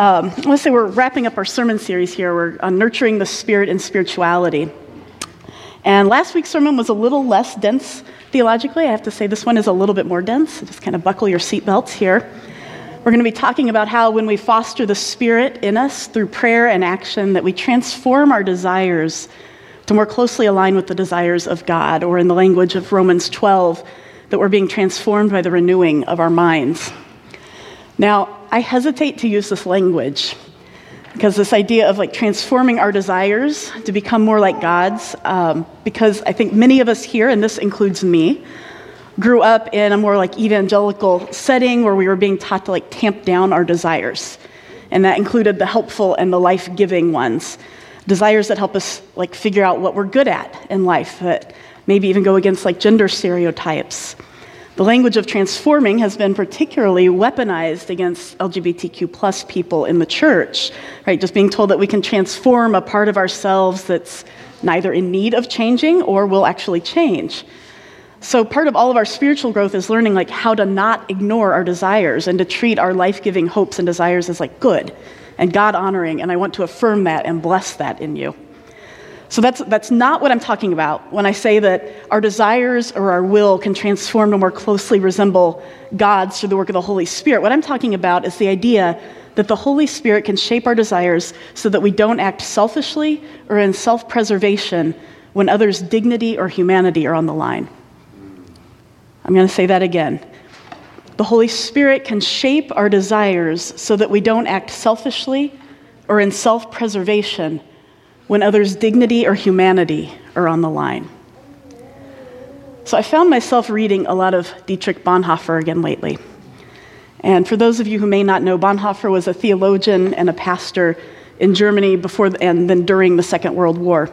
Um, I say we're wrapping up our sermon series here. We're on nurturing the spirit and spirituality. And last week's sermon was a little less dense theologically. I have to say this one is a little bit more dense. So just kind of buckle your seatbelts here. We're going to be talking about how when we foster the spirit in us through prayer and action that we transform our desires to more closely align with the desires of God, or in the language of Romans 12, that we're being transformed by the renewing of our minds. Now, I hesitate to use this language because this idea of like transforming our desires to become more like God's, um, because I think many of us here, and this includes me, grew up in a more like evangelical setting where we were being taught to like tamp down our desires. And that included the helpful and the life giving ones. Desires that help us like figure out what we're good at in life, that maybe even go against like gender stereotypes. The language of transforming has been particularly weaponized against LGBTQ plus people in the church, right? Just being told that we can transform a part of ourselves that's neither in need of changing or will actually change. So part of all of our spiritual growth is learning like how to not ignore our desires and to treat our life-giving hopes and desires as like good and God honoring and I want to affirm that and bless that in you. So that's, that's not what I'm talking about when I say that our desires or our will can transform to more closely resemble God's through the work of the Holy Spirit. What I'm talking about is the idea that the Holy Spirit can shape our desires so that we don't act selfishly or in self preservation when others' dignity or humanity are on the line. I'm going to say that again. The Holy Spirit can shape our desires so that we don't act selfishly or in self preservation when others' dignity or humanity are on the line. So I found myself reading a lot of Dietrich Bonhoeffer again lately. And for those of you who may not know, Bonhoeffer was a theologian and a pastor in Germany before and then during the Second World War.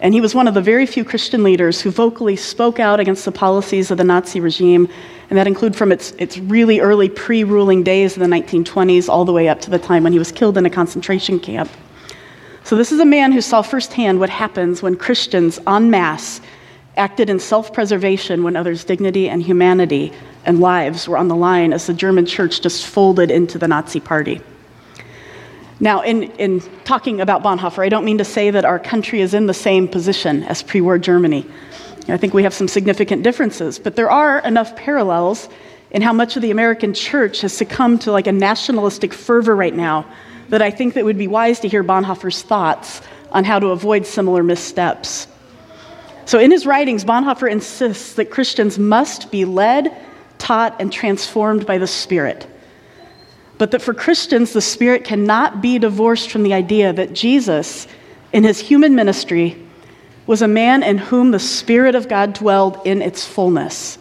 And he was one of the very few Christian leaders who vocally spoke out against the policies of the Nazi regime, and that include from its, its really early pre ruling days in the 1920s all the way up to the time when he was killed in a concentration camp. So, this is a man who saw firsthand what happens when Christians en masse acted in self preservation when others' dignity and humanity and lives were on the line as the German church just folded into the Nazi party. Now, in, in talking about Bonhoeffer, I don't mean to say that our country is in the same position as pre war Germany. I think we have some significant differences, but there are enough parallels in how much of the American church has succumbed to like a nationalistic fervor right now that I think that would be wise to hear Bonhoeffer's thoughts on how to avoid similar missteps. So, in his writings, Bonhoeffer insists that Christians must be led, taught, and transformed by the Spirit. But that for Christians, the Spirit cannot be divorced from the idea that Jesus, in his human ministry, was a man in whom the Spirit of God dwelled in its fullness.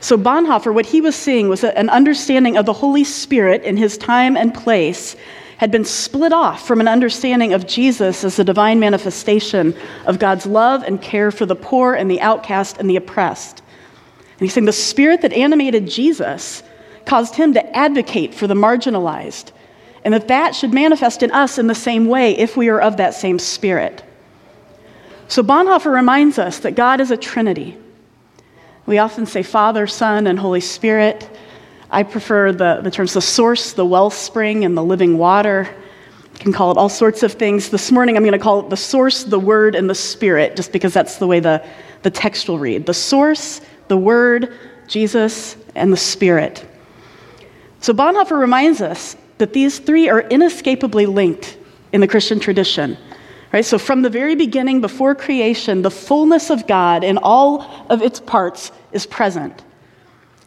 So, Bonhoeffer, what he was seeing was an understanding of the Holy Spirit in his time and place had been split off from an understanding of Jesus as the divine manifestation of God's love and care for the poor and the outcast and the oppressed. And he's saying the spirit that animated Jesus caused him to advocate for the marginalized, and that that should manifest in us in the same way if we are of that same spirit. So Bonhoeffer reminds us that God is a trinity. We often say Father, Son, and Holy Spirit. I prefer the, the terms the source, the wellspring, and the living water. You can call it all sorts of things. This morning I'm going to call it the source, the word, and the spirit, just because that's the way the, the text will read. The source, the word, Jesus, and the spirit. So Bonhoeffer reminds us that these three are inescapably linked in the Christian tradition. Right? So from the very beginning, before creation, the fullness of God in all of its parts is present.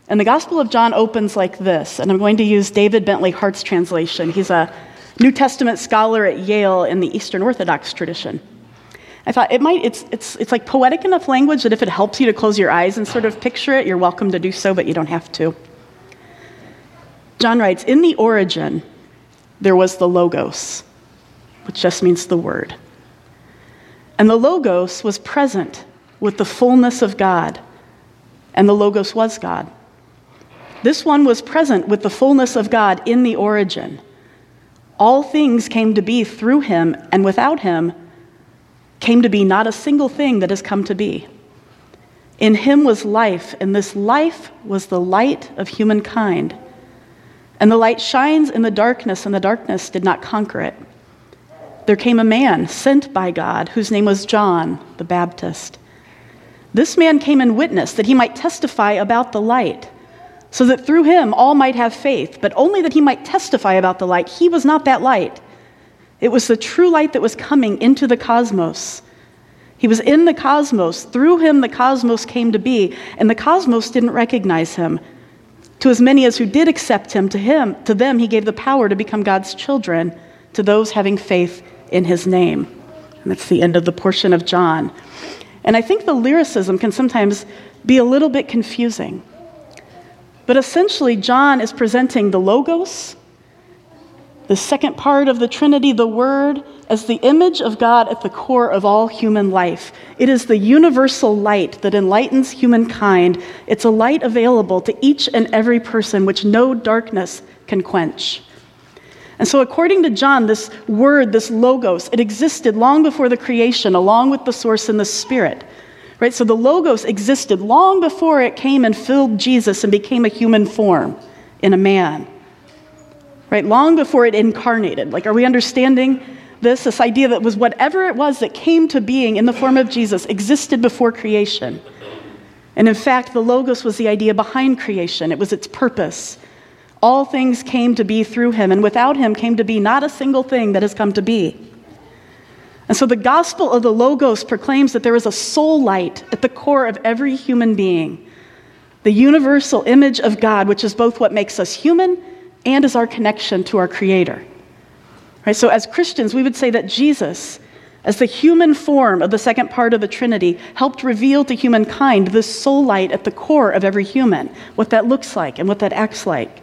And the Gospel of John opens like this, and I'm going to use David Bentley Hart's translation. He's a New Testament scholar at Yale in the Eastern Orthodox tradition. I thought it might, it's, it's, it's like poetic enough language that if it helps you to close your eyes and sort of picture it, you're welcome to do so, but you don't have to. John writes In the origin, there was the Logos, which just means the Word. And the Logos was present with the fullness of God, and the Logos was God. This one was present with the fullness of God in the origin. All things came to be through him, and without him came to be not a single thing that has come to be. In him was life, and this life was the light of humankind. And the light shines in the darkness, and the darkness did not conquer it. There came a man sent by God, whose name was John the Baptist. This man came and witnessed that he might testify about the light, so that through him all might have faith, but only that he might testify about the light. He was not that light. It was the true light that was coming into the cosmos. He was in the cosmos. Through him, the cosmos came to be, and the cosmos didn't recognize him. To as many as who did accept him, to him, to them he gave the power to become God's children, to those having faith in his name. And that's the end of the portion of John. And I think the lyricism can sometimes be a little bit confusing. But essentially, John is presenting the Logos, the second part of the Trinity, the Word, as the image of God at the core of all human life. It is the universal light that enlightens humankind. It's a light available to each and every person which no darkness can quench. And so, according to John, this word, this logos, it existed long before the creation, along with the source and the spirit. Right? So, the logos existed long before it came and filled Jesus and became a human form in a man. Right? Long before it incarnated. Like, are we understanding this? This idea that was whatever it was that came to being in the form of Jesus existed before creation. And in fact, the logos was the idea behind creation, it was its purpose. All things came to be through him, and without him came to be not a single thing that has come to be. And so the gospel of the Logos proclaims that there is a soul light at the core of every human being, the universal image of God, which is both what makes us human and is our connection to our Creator. Right, so as Christians, we would say that Jesus, as the human form of the second part of the Trinity, helped reveal to humankind this soul light at the core of every human, what that looks like and what that acts like.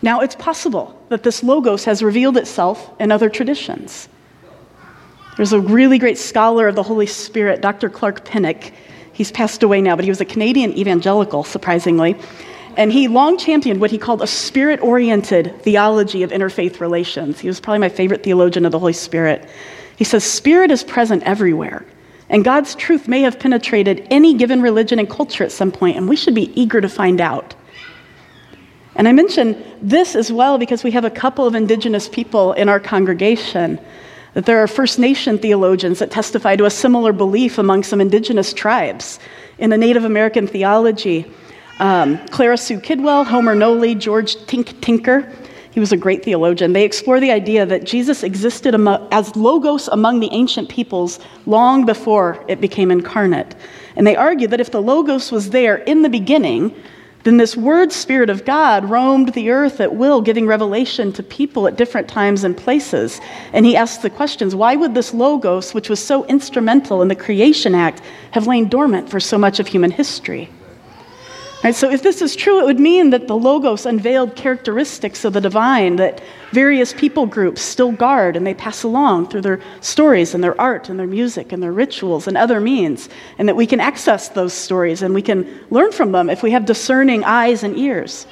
Now, it's possible that this logos has revealed itself in other traditions. There's a really great scholar of the Holy Spirit, Dr. Clark Pinnock. He's passed away now, but he was a Canadian evangelical, surprisingly. And he long championed what he called a spirit oriented theology of interfaith relations. He was probably my favorite theologian of the Holy Spirit. He says, Spirit is present everywhere, and God's truth may have penetrated any given religion and culture at some point, and we should be eager to find out. And I mention this as well because we have a couple of indigenous people in our congregation. That there are First Nation theologians that testify to a similar belief among some indigenous tribes. In the Native American theology, um, Clara Sue Kidwell, Homer Noley, George Tink Tinker, he was a great theologian. They explore the idea that Jesus existed as logos among the ancient peoples long before it became incarnate. And they argue that if the logos was there in the beginning, then this word spirit of God roamed the earth at will, giving revelation to people at different times and places. And he asked the questions why would this Logos, which was so instrumental in the creation act, have lain dormant for so much of human history? Right, so, if this is true, it would mean that the Logos unveiled characteristics of the divine that various people groups still guard and they pass along through their stories and their art and their music and their rituals and other means, and that we can access those stories and we can learn from them if we have discerning eyes and ears.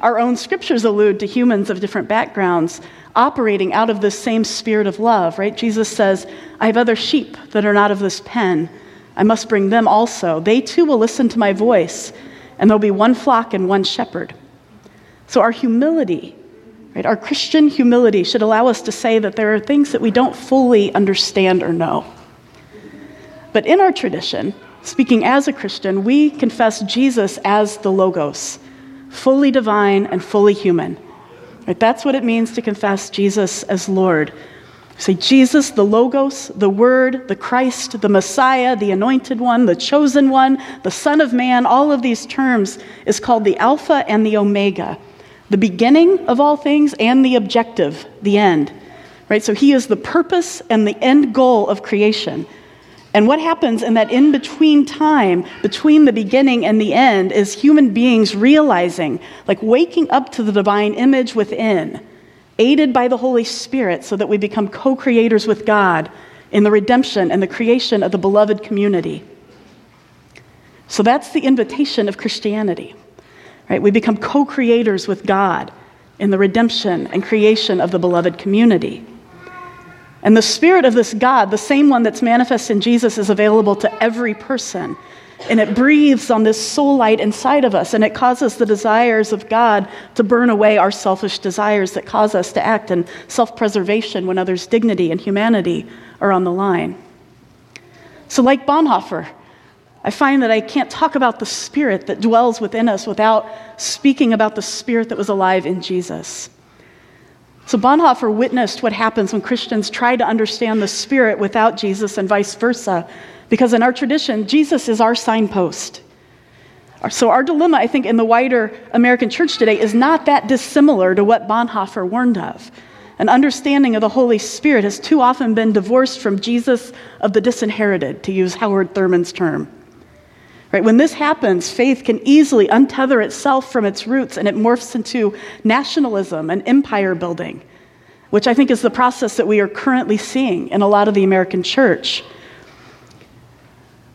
Our own scriptures allude to humans of different backgrounds operating out of this same spirit of love, right? Jesus says, I have other sheep that are not of this pen. I must bring them also. They too will listen to my voice and there'll be one flock and one shepherd. So, our humility, right, our Christian humility should allow us to say that there are things that we don't fully understand or know. But in our tradition, speaking as a Christian, we confess Jesus as the Logos, fully divine and fully human. Right, that's what it means to confess Jesus as Lord. Say, Jesus, the Logos, the Word, the Christ, the Messiah, the Anointed One, the Chosen One, the Son of Man, all of these terms is called the Alpha and the Omega, the beginning of all things and the objective, the end. Right? So he is the purpose and the end goal of creation. And what happens in that in between time, between the beginning and the end, is human beings realizing, like waking up to the divine image within aided by the Holy Spirit, so that we become co creators with God in the redemption and the creation of the beloved community. So that's the invitation of Christianity. Right? We become co creators with God in the redemption and creation of the beloved community. And the spirit of this God, the same one that's manifest in Jesus, is available to every person. And it breathes on this soul light inside of us, and it causes the desires of God to burn away our selfish desires that cause us to act in self preservation when others' dignity and humanity are on the line. So, like Bonhoeffer, I find that I can't talk about the spirit that dwells within us without speaking about the spirit that was alive in Jesus. So Bonhoeffer witnessed what happens when Christians try to understand the spirit without Jesus and vice versa, because in our tradition, Jesus is our signpost. So, our dilemma, I think, in the wider American church today is not that dissimilar to what Bonhoeffer warned of. An understanding of the Holy Spirit has too often been divorced from Jesus of the disinherited, to use Howard Thurman's term. Right? When this happens, faith can easily untether itself from its roots and it morphs into nationalism and empire building, which I think is the process that we are currently seeing in a lot of the American church.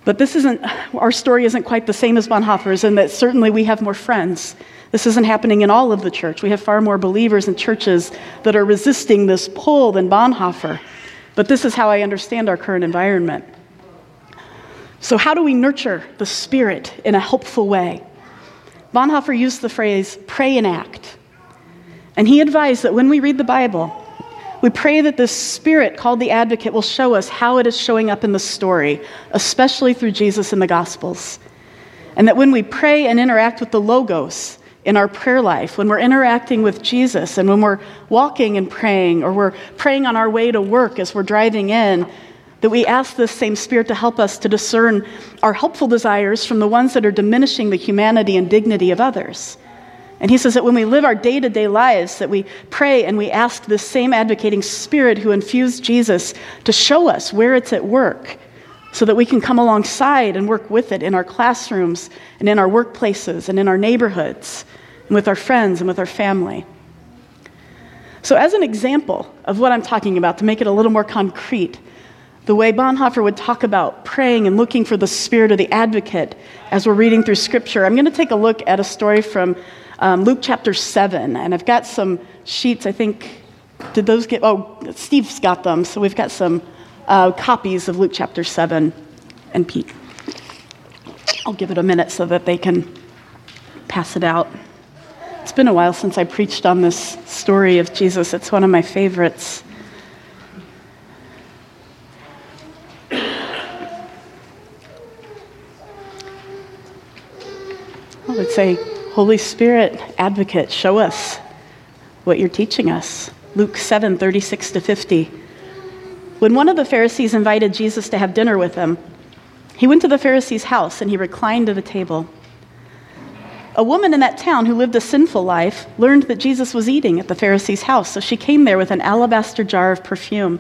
But this isn't, our story isn't quite the same as Bonhoeffer's, in that certainly we have more friends. This isn't happening in all of the church. We have far more believers in churches that are resisting this pull than Bonhoeffer. But this is how I understand our current environment. So, how do we nurture the Spirit in a helpful way? Bonhoeffer used the phrase pray and act. And he advised that when we read the Bible, we pray that the Spirit, called the Advocate, will show us how it is showing up in the story, especially through Jesus in the Gospels. And that when we pray and interact with the Logos in our prayer life, when we're interacting with Jesus, and when we're walking and praying, or we're praying on our way to work as we're driving in, that we ask this same Spirit to help us to discern our helpful desires from the ones that are diminishing the humanity and dignity of others. And he says that when we live our day to day lives, that we pray and we ask this same advocating Spirit who infused Jesus to show us where it's at work so that we can come alongside and work with it in our classrooms and in our workplaces and in our neighborhoods and with our friends and with our family. So, as an example of what I'm talking about, to make it a little more concrete, the way Bonhoeffer would talk about praying and looking for the spirit of the advocate as we're reading through scripture. I'm going to take a look at a story from um, Luke chapter 7, and I've got some sheets, I think. Did those get, oh, Steve's got them, so we've got some uh, copies of Luke chapter 7 and Pete. I'll give it a minute so that they can pass it out. It's been a while since I preached on this story of Jesus. It's one of my favorites. I would say, Holy Spirit, advocate, show us what you're teaching us. Luke 7 36 to 50. When one of the Pharisees invited Jesus to have dinner with him, he went to the Pharisee's house and he reclined at the table. A woman in that town who lived a sinful life learned that Jesus was eating at the Pharisee's house, so she came there with an alabaster jar of perfume.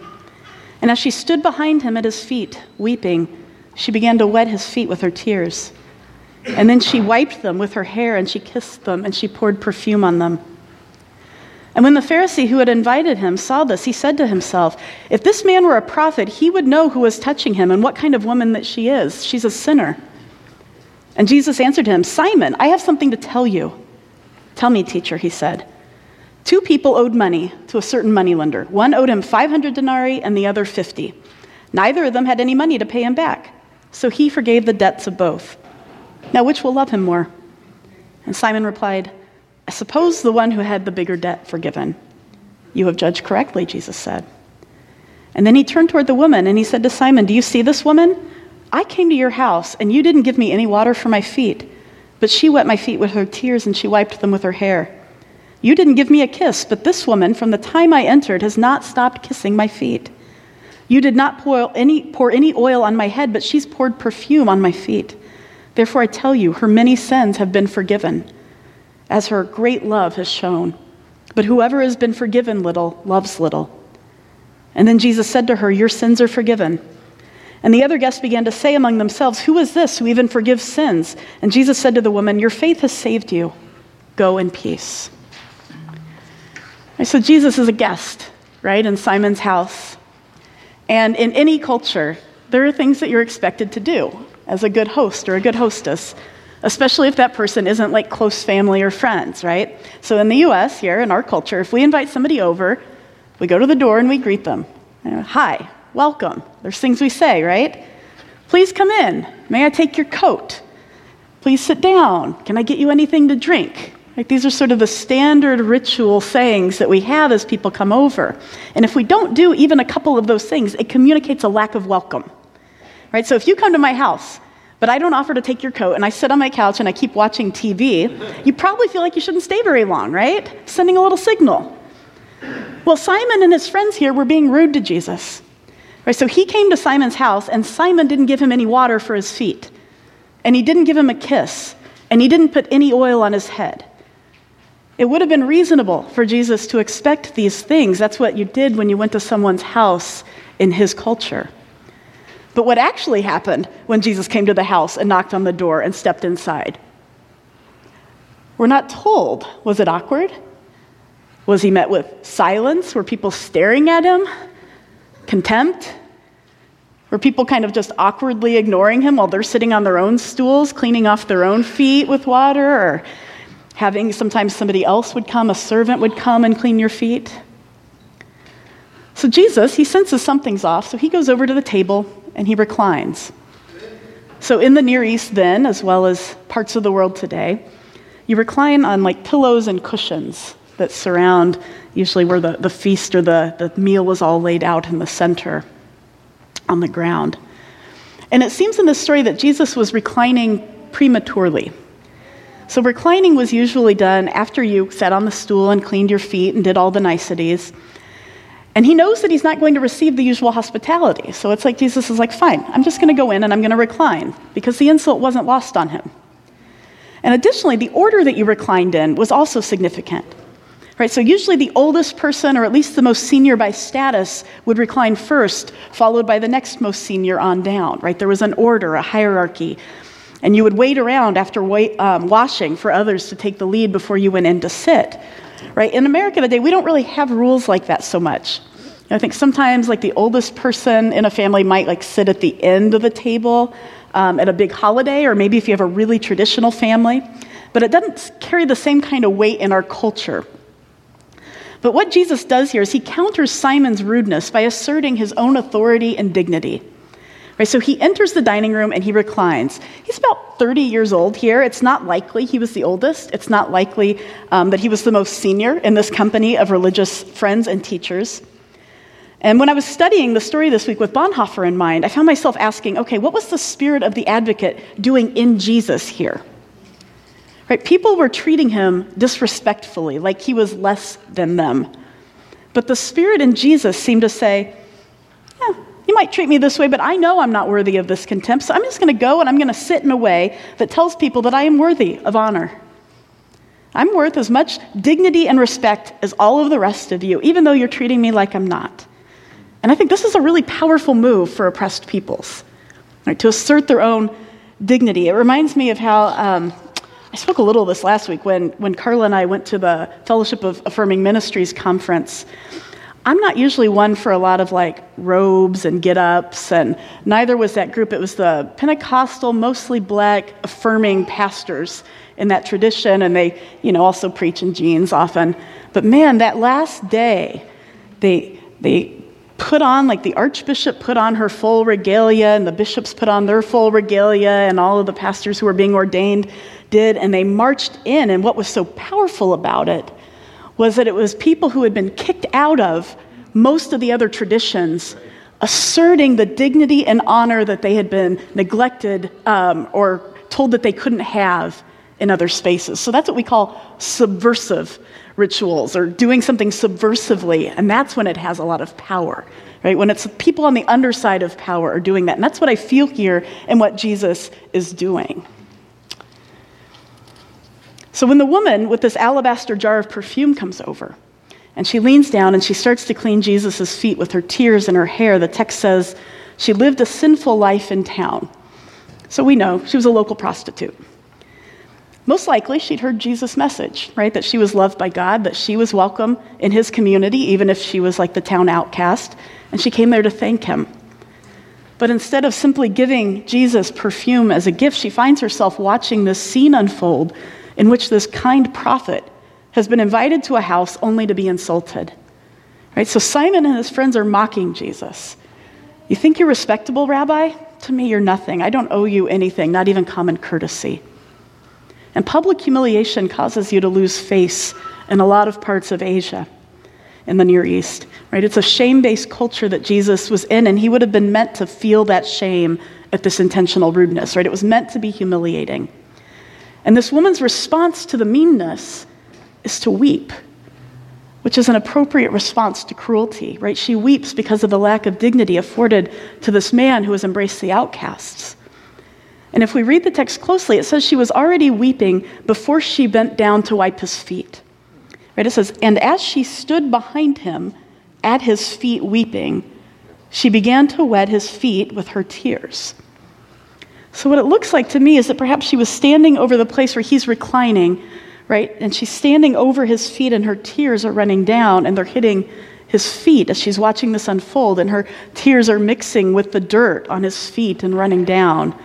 And as she stood behind him at his feet, weeping, she began to wet his feet with her tears. And then she wiped them with her hair and she kissed them and she poured perfume on them. And when the Pharisee who had invited him saw this, he said to himself, If this man were a prophet, he would know who was touching him and what kind of woman that she is. She's a sinner. And Jesus answered him, Simon, I have something to tell you. Tell me, teacher, he said. Two people owed money to a certain moneylender. One owed him 500 denarii and the other 50. Neither of them had any money to pay him back. So he forgave the debts of both. Now, which will love him more? And Simon replied, I suppose the one who had the bigger debt forgiven. You have judged correctly, Jesus said. And then he turned toward the woman and he said to Simon, Do you see this woman? I came to your house and you didn't give me any water for my feet, but she wet my feet with her tears and she wiped them with her hair. You didn't give me a kiss, but this woman, from the time I entered, has not stopped kissing my feet. You did not pour any, pour any oil on my head, but she's poured perfume on my feet. Therefore, I tell you, her many sins have been forgiven, as her great love has shown. But whoever has been forgiven little loves little. And then Jesus said to her, Your sins are forgiven. And the other guests began to say among themselves, Who is this who even forgives sins? And Jesus said to the woman, Your faith has saved you. Go in peace. So Jesus is a guest, right, in Simon's house. And in any culture, there are things that you're expected to do as a good host or a good hostess, especially if that person isn't like close family or friends, right? So in the US, here in our culture, if we invite somebody over, we go to the door and we greet them. Hi, welcome. There's things we say, right? Please come in. May I take your coat? Please sit down. Can I get you anything to drink? Right, these are sort of the standard ritual sayings that we have as people come over. And if we don't do even a couple of those things, it communicates a lack of welcome. Right? So if you come to my house, but I don't offer to take your coat, and I sit on my couch and I keep watching TV, you probably feel like you shouldn't stay very long, right? Sending a little signal. Well, Simon and his friends here were being rude to Jesus. Right, so he came to Simon's house, and Simon didn't give him any water for his feet, and he didn't give him a kiss, and he didn't put any oil on his head. It would have been reasonable for Jesus to expect these things. That's what you did when you went to someone's house in his culture. But what actually happened when Jesus came to the house and knocked on the door and stepped inside? We're not told. Was it awkward? Was he met with silence? Were people staring at him? Contempt? Were people kind of just awkwardly ignoring him while they're sitting on their own stools, cleaning off their own feet with water? Or having sometimes somebody else would come, a servant would come and clean your feet. So Jesus, he senses something's off, so he goes over to the table and he reclines. So in the Near East, then, as well as parts of the world today, you recline on like pillows and cushions that surround usually where the, the feast or the, the meal is all laid out in the center on the ground. And it seems in this story that Jesus was reclining prematurely. So, reclining was usually done after you sat on the stool and cleaned your feet and did all the niceties. And he knows that he's not going to receive the usual hospitality. So it's like Jesus is like, fine, I'm just going to go in and I'm going to recline because the insult wasn't lost on him. And additionally, the order that you reclined in was also significant. Right, so usually the oldest person, or at least the most senior by status, would recline first, followed by the next most senior on down. Right, there was an order, a hierarchy, and you would wait around after wait, um, washing for others to take the lead before you went in to sit. Right, in America today, we don't really have rules like that so much. I think sometimes, like the oldest person in a family might like sit at the end of the table um, at a big holiday, or maybe if you have a really traditional family. But it doesn't carry the same kind of weight in our culture but what Jesus does here is he counters Simon's rudeness by asserting his own authority and dignity. Right, so he enters the dining room and he reclines. He's about 30 years old here. It's not likely he was the oldest. It's not likely um, that he was the most senior in this company of religious friends and teachers. And when I was studying the story this week with Bonhoeffer in mind, I found myself asking okay, what was the spirit of the advocate doing in Jesus here? Right? People were treating him disrespectfully, like he was less than them. But the Spirit in Jesus seemed to say, yeah, you might treat me this way, but I know I'm not worthy of this contempt, so I'm just going to go and I'm going to sit in a way that tells people that I am worthy of honor. I'm worth as much dignity and respect as all of the rest of you, even though you're treating me like I'm not. And I think this is a really powerful move for oppressed peoples, right, to assert their own dignity. It reminds me of how um, I spoke a little of this last week when, when Carla and I went to the Fellowship of Affirming Ministries conference. I'm not usually one for a lot of like robes and get ups, and neither was that group. It was the Pentecostal, mostly black, affirming pastors in that tradition, and they, you know, also preach in jeans often. But man, that last day, they, they put on, like the archbishop put on her full regalia, and the bishops put on their full regalia, and all of the pastors who were being ordained did, and they marched in. And what was so powerful about it was that it was people who had been kicked out of most of the other traditions asserting the dignity and honor that they had been neglected um, or told that they couldn't have in other spaces. So that's what we call subversive rituals or doing something subversively, and that's when it has a lot of power. Right? When it's people on the underside of power are doing that. And that's what I feel here and what Jesus is doing. So when the woman with this alabaster jar of perfume comes over, and she leans down and she starts to clean Jesus' feet with her tears and her hair, the text says she lived a sinful life in town. So we know she was a local prostitute. Most likely, she'd heard Jesus' message, right? That she was loved by God, that she was welcome in his community, even if she was like the town outcast, and she came there to thank him. But instead of simply giving Jesus perfume as a gift, she finds herself watching this scene unfold in which this kind prophet has been invited to a house only to be insulted. Right? So Simon and his friends are mocking Jesus. You think you're respectable, Rabbi? To me, you're nothing. I don't owe you anything, not even common courtesy. And public humiliation causes you to lose face in a lot of parts of Asia in the Near East, right? It's a shame based culture that Jesus was in, and he would have been meant to feel that shame at this intentional rudeness, right? It was meant to be humiliating. And this woman's response to the meanness is to weep, which is an appropriate response to cruelty, right? She weeps because of the lack of dignity afforded to this man who has embraced the outcasts. And if we read the text closely, it says she was already weeping before she bent down to wipe his feet. Right? It says, And as she stood behind him at his feet weeping, she began to wet his feet with her tears. So, what it looks like to me is that perhaps she was standing over the place where he's reclining, right? And she's standing over his feet, and her tears are running down, and they're hitting his feet as she's watching this unfold, and her tears are mixing with the dirt on his feet and running down.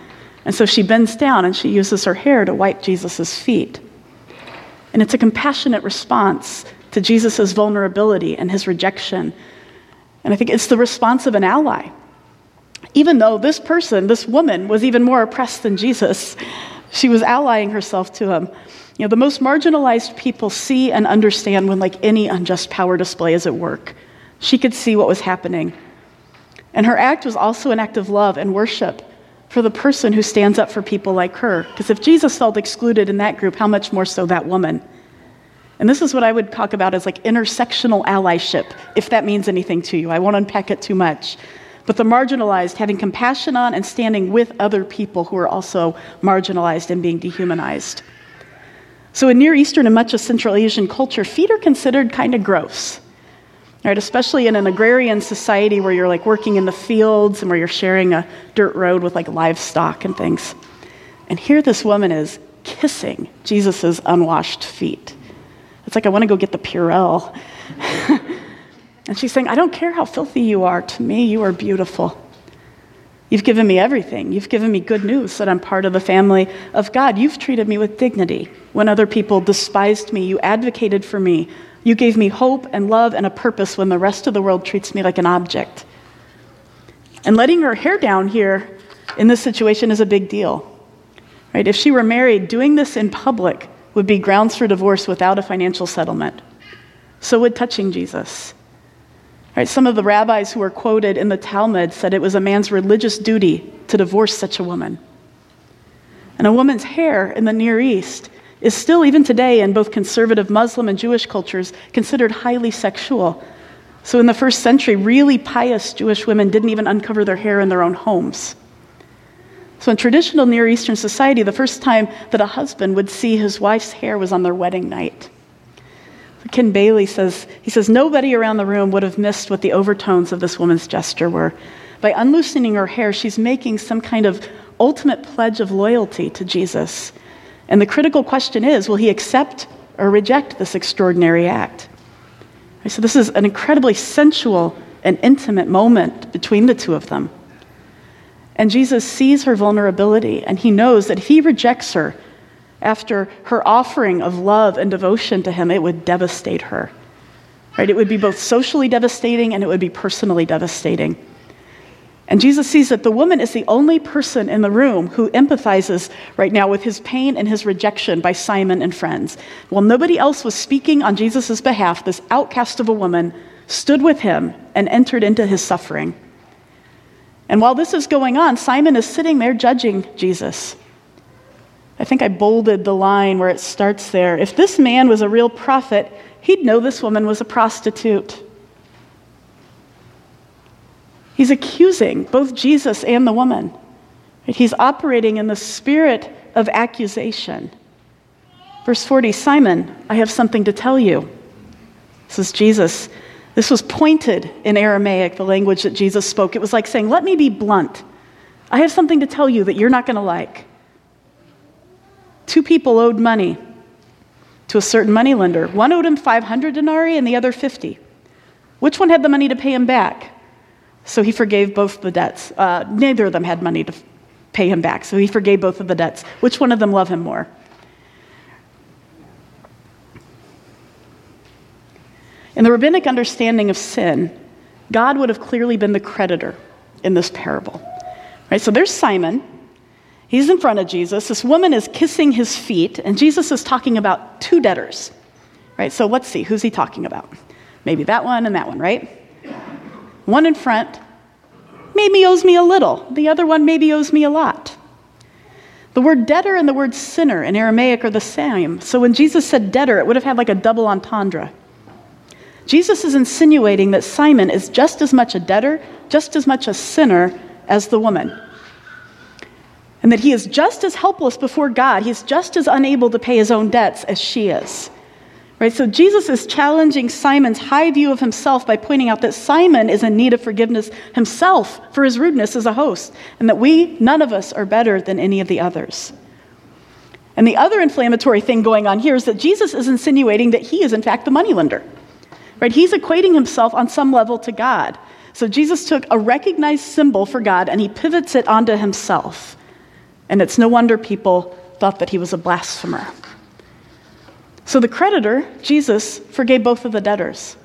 And so she bends down and she uses her hair to wipe Jesus' feet. And it's a compassionate response to Jesus' vulnerability and his rejection. And I think it's the response of an ally. Even though this person, this woman, was even more oppressed than Jesus, she was allying herself to him. You know, the most marginalized people see and understand when, like, any unjust power display is at work. She could see what was happening. And her act was also an act of love and worship for the person who stands up for people like her. Because if Jesus felt excluded in that group, how much more so that woman? And this is what I would talk about as like intersectional allyship, if that means anything to you. I won't unpack it too much. But the marginalized, having compassion on and standing with other people who are also marginalized and being dehumanized. So, in Near Eastern and much of Central Asian culture, feet are considered kind of gross right? Especially in an agrarian society where you're like working in the fields and where you're sharing a dirt road with like livestock and things. And here this woman is kissing Jesus' unwashed feet. It's like, I want to go get the Purell. and she's saying, I don't care how filthy you are. To me, you are beautiful. You've given me everything. You've given me good news that I'm part of the family of God. You've treated me with dignity. When other people despised me, you advocated for me you gave me hope and love and a purpose when the rest of the world treats me like an object. And letting her hair down here in this situation is a big deal. Right? If she were married, doing this in public would be grounds for divorce without a financial settlement. So would touching Jesus. Right? Some of the rabbis who were quoted in the Talmud said it was a man's religious duty to divorce such a woman. And a woman's hair in the Near East is still, even today, in both conservative Muslim and Jewish cultures, considered highly sexual. So, in the first century, really pious Jewish women didn't even uncover their hair in their own homes. So, in traditional Near Eastern society, the first time that a husband would see his wife's hair was on their wedding night. Ken Bailey says, he says, nobody around the room would have missed what the overtones of this woman's gesture were. By unloosening her hair, she's making some kind of ultimate pledge of loyalty to Jesus. And the critical question is will he accept or reject this extraordinary act? So, this is an incredibly sensual and intimate moment between the two of them. And Jesus sees her vulnerability, and he knows that if he rejects her after her offering of love and devotion to him, it would devastate her. Right? It would be both socially devastating and it would be personally devastating. And Jesus sees that the woman is the only person in the room who empathizes right now with his pain and his rejection by Simon and friends. While nobody else was speaking on Jesus' behalf, this outcast of a woman stood with him and entered into his suffering. And while this is going on, Simon is sitting there judging Jesus. I think I bolded the line where it starts there. If this man was a real prophet, he'd know this woman was a prostitute. He's accusing both Jesus and the woman. He's operating in the spirit of accusation. Verse 40 Simon, I have something to tell you. This is Jesus. This was pointed in Aramaic, the language that Jesus spoke. It was like saying, Let me be blunt. I have something to tell you that you're not going to like. Two people owed money to a certain moneylender. One owed him 500 denarii and the other 50. Which one had the money to pay him back? So he forgave both the debts. Uh, neither of them had money to pay him back, so he forgave both of the debts. Which one of them loved him more? In the rabbinic understanding of sin, God would have clearly been the creditor in this parable. Right? So there's Simon. He's in front of Jesus. This woman is kissing his feet, and Jesus is talking about two debtors. Right? So let's see, who's he talking about? Maybe that one and that one, right? One in front maybe owes me a little, the other one maybe owes me a lot. The word debtor and the word sinner in Aramaic are the same. So when Jesus said debtor, it would have had like a double entendre. Jesus is insinuating that Simon is just as much a debtor, just as much a sinner as the woman. And that he is just as helpless before God, he's just as unable to pay his own debts as she is. Right? So Jesus is challenging Simon's high view of himself by pointing out that Simon is in need of forgiveness himself for his rudeness as a host, and that we, none of us, are better than any of the others. And the other inflammatory thing going on here is that Jesus is insinuating that he is, in fact, the moneylender. Right? He's equating himself on some level to God. So Jesus took a recognized symbol for God and he pivots it onto himself. And it's no wonder people thought that he was a blasphemer. So the creditor, Jesus, forgave both of the debtors.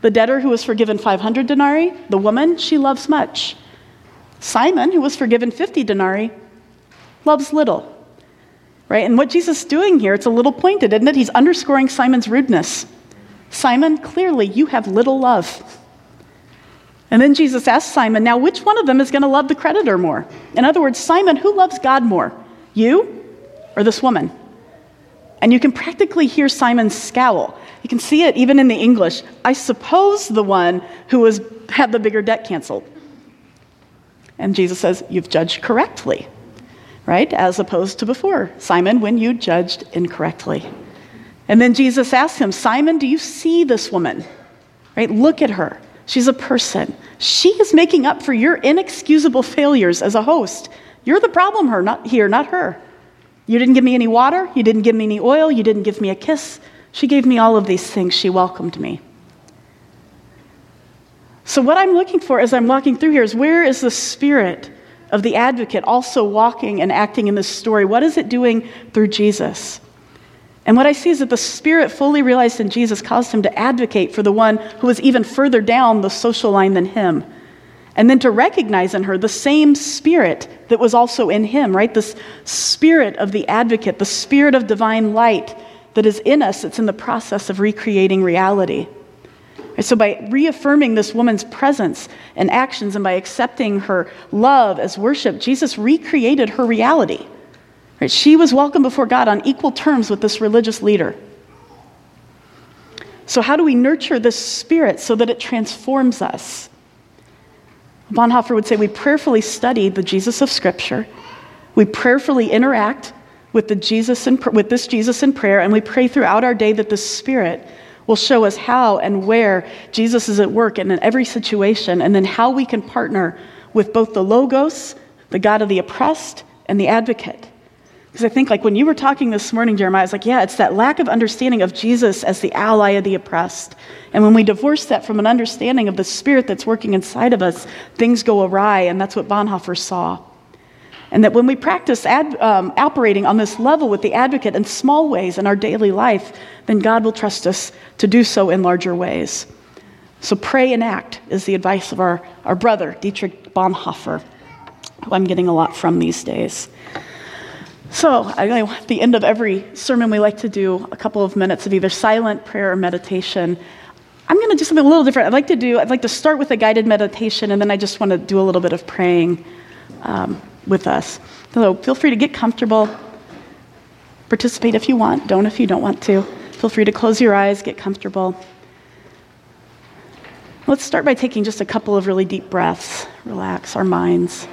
The debtor who was forgiven 500 denarii, the woman, she loves much. Simon, who was forgiven 50 denarii, loves little. Right? And what Jesus is doing here, it's a little pointed, isn't it? He's underscoring Simon's rudeness. Simon, clearly you have little love. And then Jesus asks Simon, now which one of them is going to love the creditor more? In other words, Simon, who loves God more? You or this woman? And you can practically hear Simon scowl. You can see it even in the English. I suppose the one who was, had the bigger debt canceled. And Jesus says, You've judged correctly, right? As opposed to before. Simon, when you judged incorrectly. And then Jesus asks him, Simon, do you see this woman? Right? Look at her. She's a person. She is making up for your inexcusable failures as a host. You're the problem her, not here, not her. You didn't give me any water. You didn't give me any oil. You didn't give me a kiss. She gave me all of these things. She welcomed me. So, what I'm looking for as I'm walking through here is where is the spirit of the advocate also walking and acting in this story? What is it doing through Jesus? And what I see is that the Spirit, fully realized in Jesus, caused him to advocate for the one who was even further down the social line than him and then to recognize in her the same spirit that was also in him, right? This spirit of the advocate, the spirit of divine light that is in us, it's in the process of recreating reality. So, by reaffirming this woman's presence and actions and by accepting her love as worship, Jesus recreated her reality. Right? She was welcome before God on equal terms with this religious leader. So, how do we nurture this spirit so that it transforms us? Bonhoeffer would say we prayerfully study the Jesus of Scripture, we prayerfully interact with, the Jesus in, with this Jesus in prayer, and we pray throughout our day that the Spirit will show us how and where Jesus is at work in every situation, and then how we can partner with both the Logos, the God of the oppressed, and the advocate. Because I think, like, when you were talking this morning, Jeremiah, I was like, yeah, it's that lack of understanding of Jesus as the ally of the oppressed. And when we divorce that from an understanding of the spirit that's working inside of us, things go awry. And that's what Bonhoeffer saw. And that when we practice ad, um, operating on this level with the advocate in small ways in our daily life, then God will trust us to do so in larger ways. So pray and act is the advice of our, our brother, Dietrich Bonhoeffer, who I'm getting a lot from these days. So, at the end of every sermon, we like to do a couple of minutes of either silent prayer or meditation. I'm going to do something a little different. I'd like to do. I'd like to start with a guided meditation, and then I just want to do a little bit of praying um, with us. So, feel free to get comfortable. Participate if you want. Don't if you don't want to. Feel free to close your eyes. Get comfortable. Let's start by taking just a couple of really deep breaths. Relax our minds.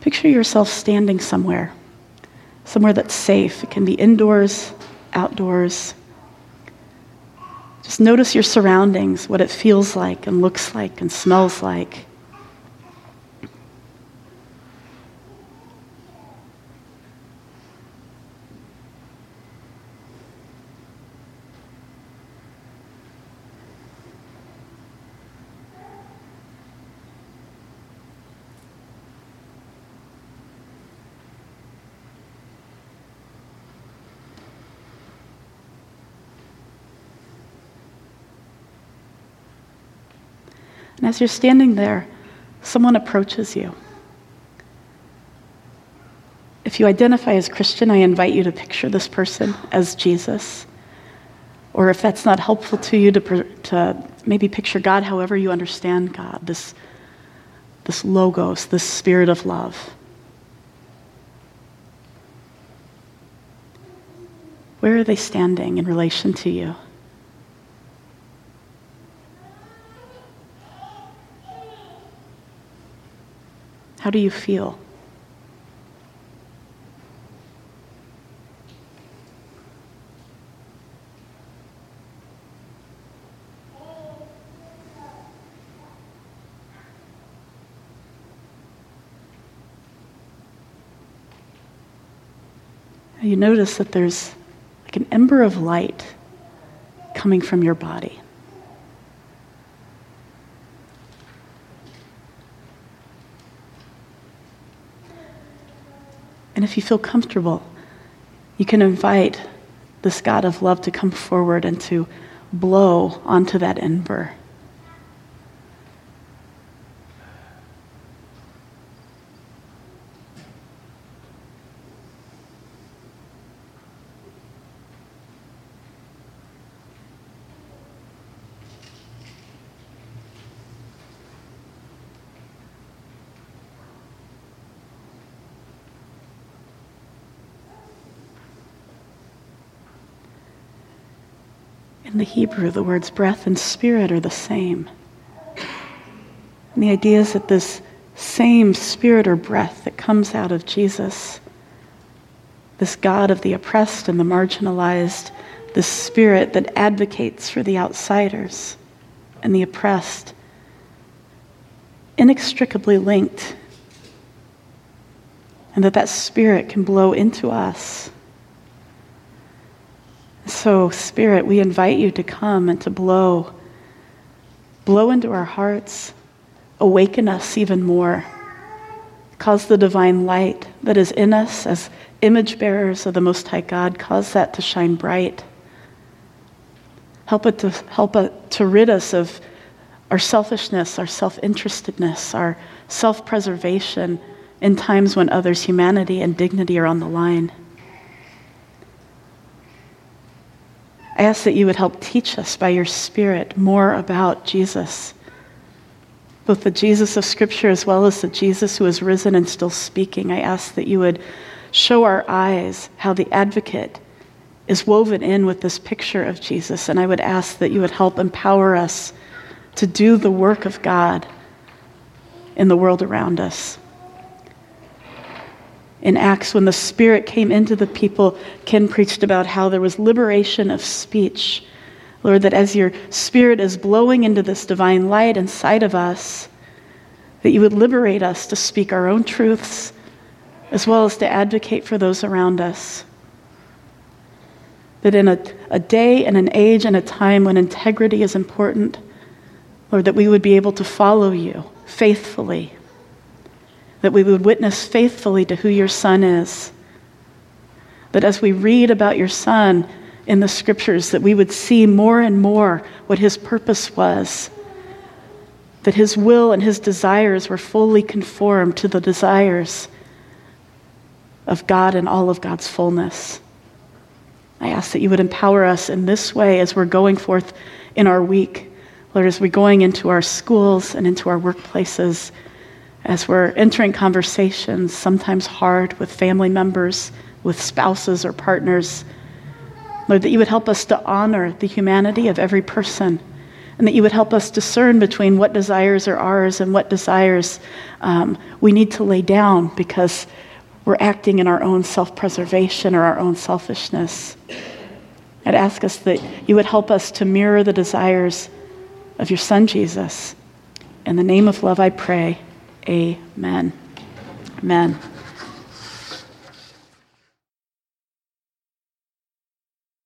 Picture yourself standing somewhere, somewhere that's safe. It can be indoors, outdoors. Just notice your surroundings, what it feels like and looks like and smells like. As you're standing there, someone approaches you. If you identify as Christian, I invite you to picture this person as Jesus. Or if that's not helpful to you, to, to maybe picture God however you understand God, this, this logos, this spirit of love. Where are they standing in relation to you? How do you feel? You notice that there's like an ember of light coming from your body. If you feel comfortable, you can invite this God of love to come forward and to blow onto that ember. In the Hebrew, the words breath and spirit are the same. And the idea is that this same spirit or breath that comes out of Jesus, this God of the oppressed and the marginalized, this spirit that advocates for the outsiders and the oppressed, inextricably linked, and that that spirit can blow into us so, Spirit, we invite you to come and to blow. Blow into our hearts. Awaken us even more. Cause the divine light that is in us as image bearers of the Most High God, cause that to shine bright. Help it to help it to rid us of our selfishness, our self-interestedness, our self-preservation in times when others' humanity and dignity are on the line. I ask that you would help teach us by your Spirit more about Jesus, both the Jesus of Scripture as well as the Jesus who is risen and still speaking. I ask that you would show our eyes how the advocate is woven in with this picture of Jesus. And I would ask that you would help empower us to do the work of God in the world around us in Acts when the Spirit came into the people, Ken preached about how there was liberation of speech. Lord, that as your Spirit is blowing into this divine light inside of us, that you would liberate us to speak our own truths as well as to advocate for those around us. That in a, a day and an age and a time when integrity is important, Lord, that we would be able to follow you faithfully that we would witness faithfully to who your Son is. That as we read about your Son in the scriptures, that we would see more and more what his purpose was. That his will and his desires were fully conformed to the desires of God and all of God's fullness. I ask that you would empower us in this way as we're going forth in our week. Lord, as we're going into our schools and into our workplaces as we're entering conversations, sometimes hard with family members, with spouses or partners. Lord, that you would help us to honor the humanity of every person, and that you would help us discern between what desires are ours and what desires um, we need to lay down because we're acting in our own self preservation or our own selfishness. I'd ask us that you would help us to mirror the desires of your Son, Jesus. In the name of love, I pray. Amen. Amen.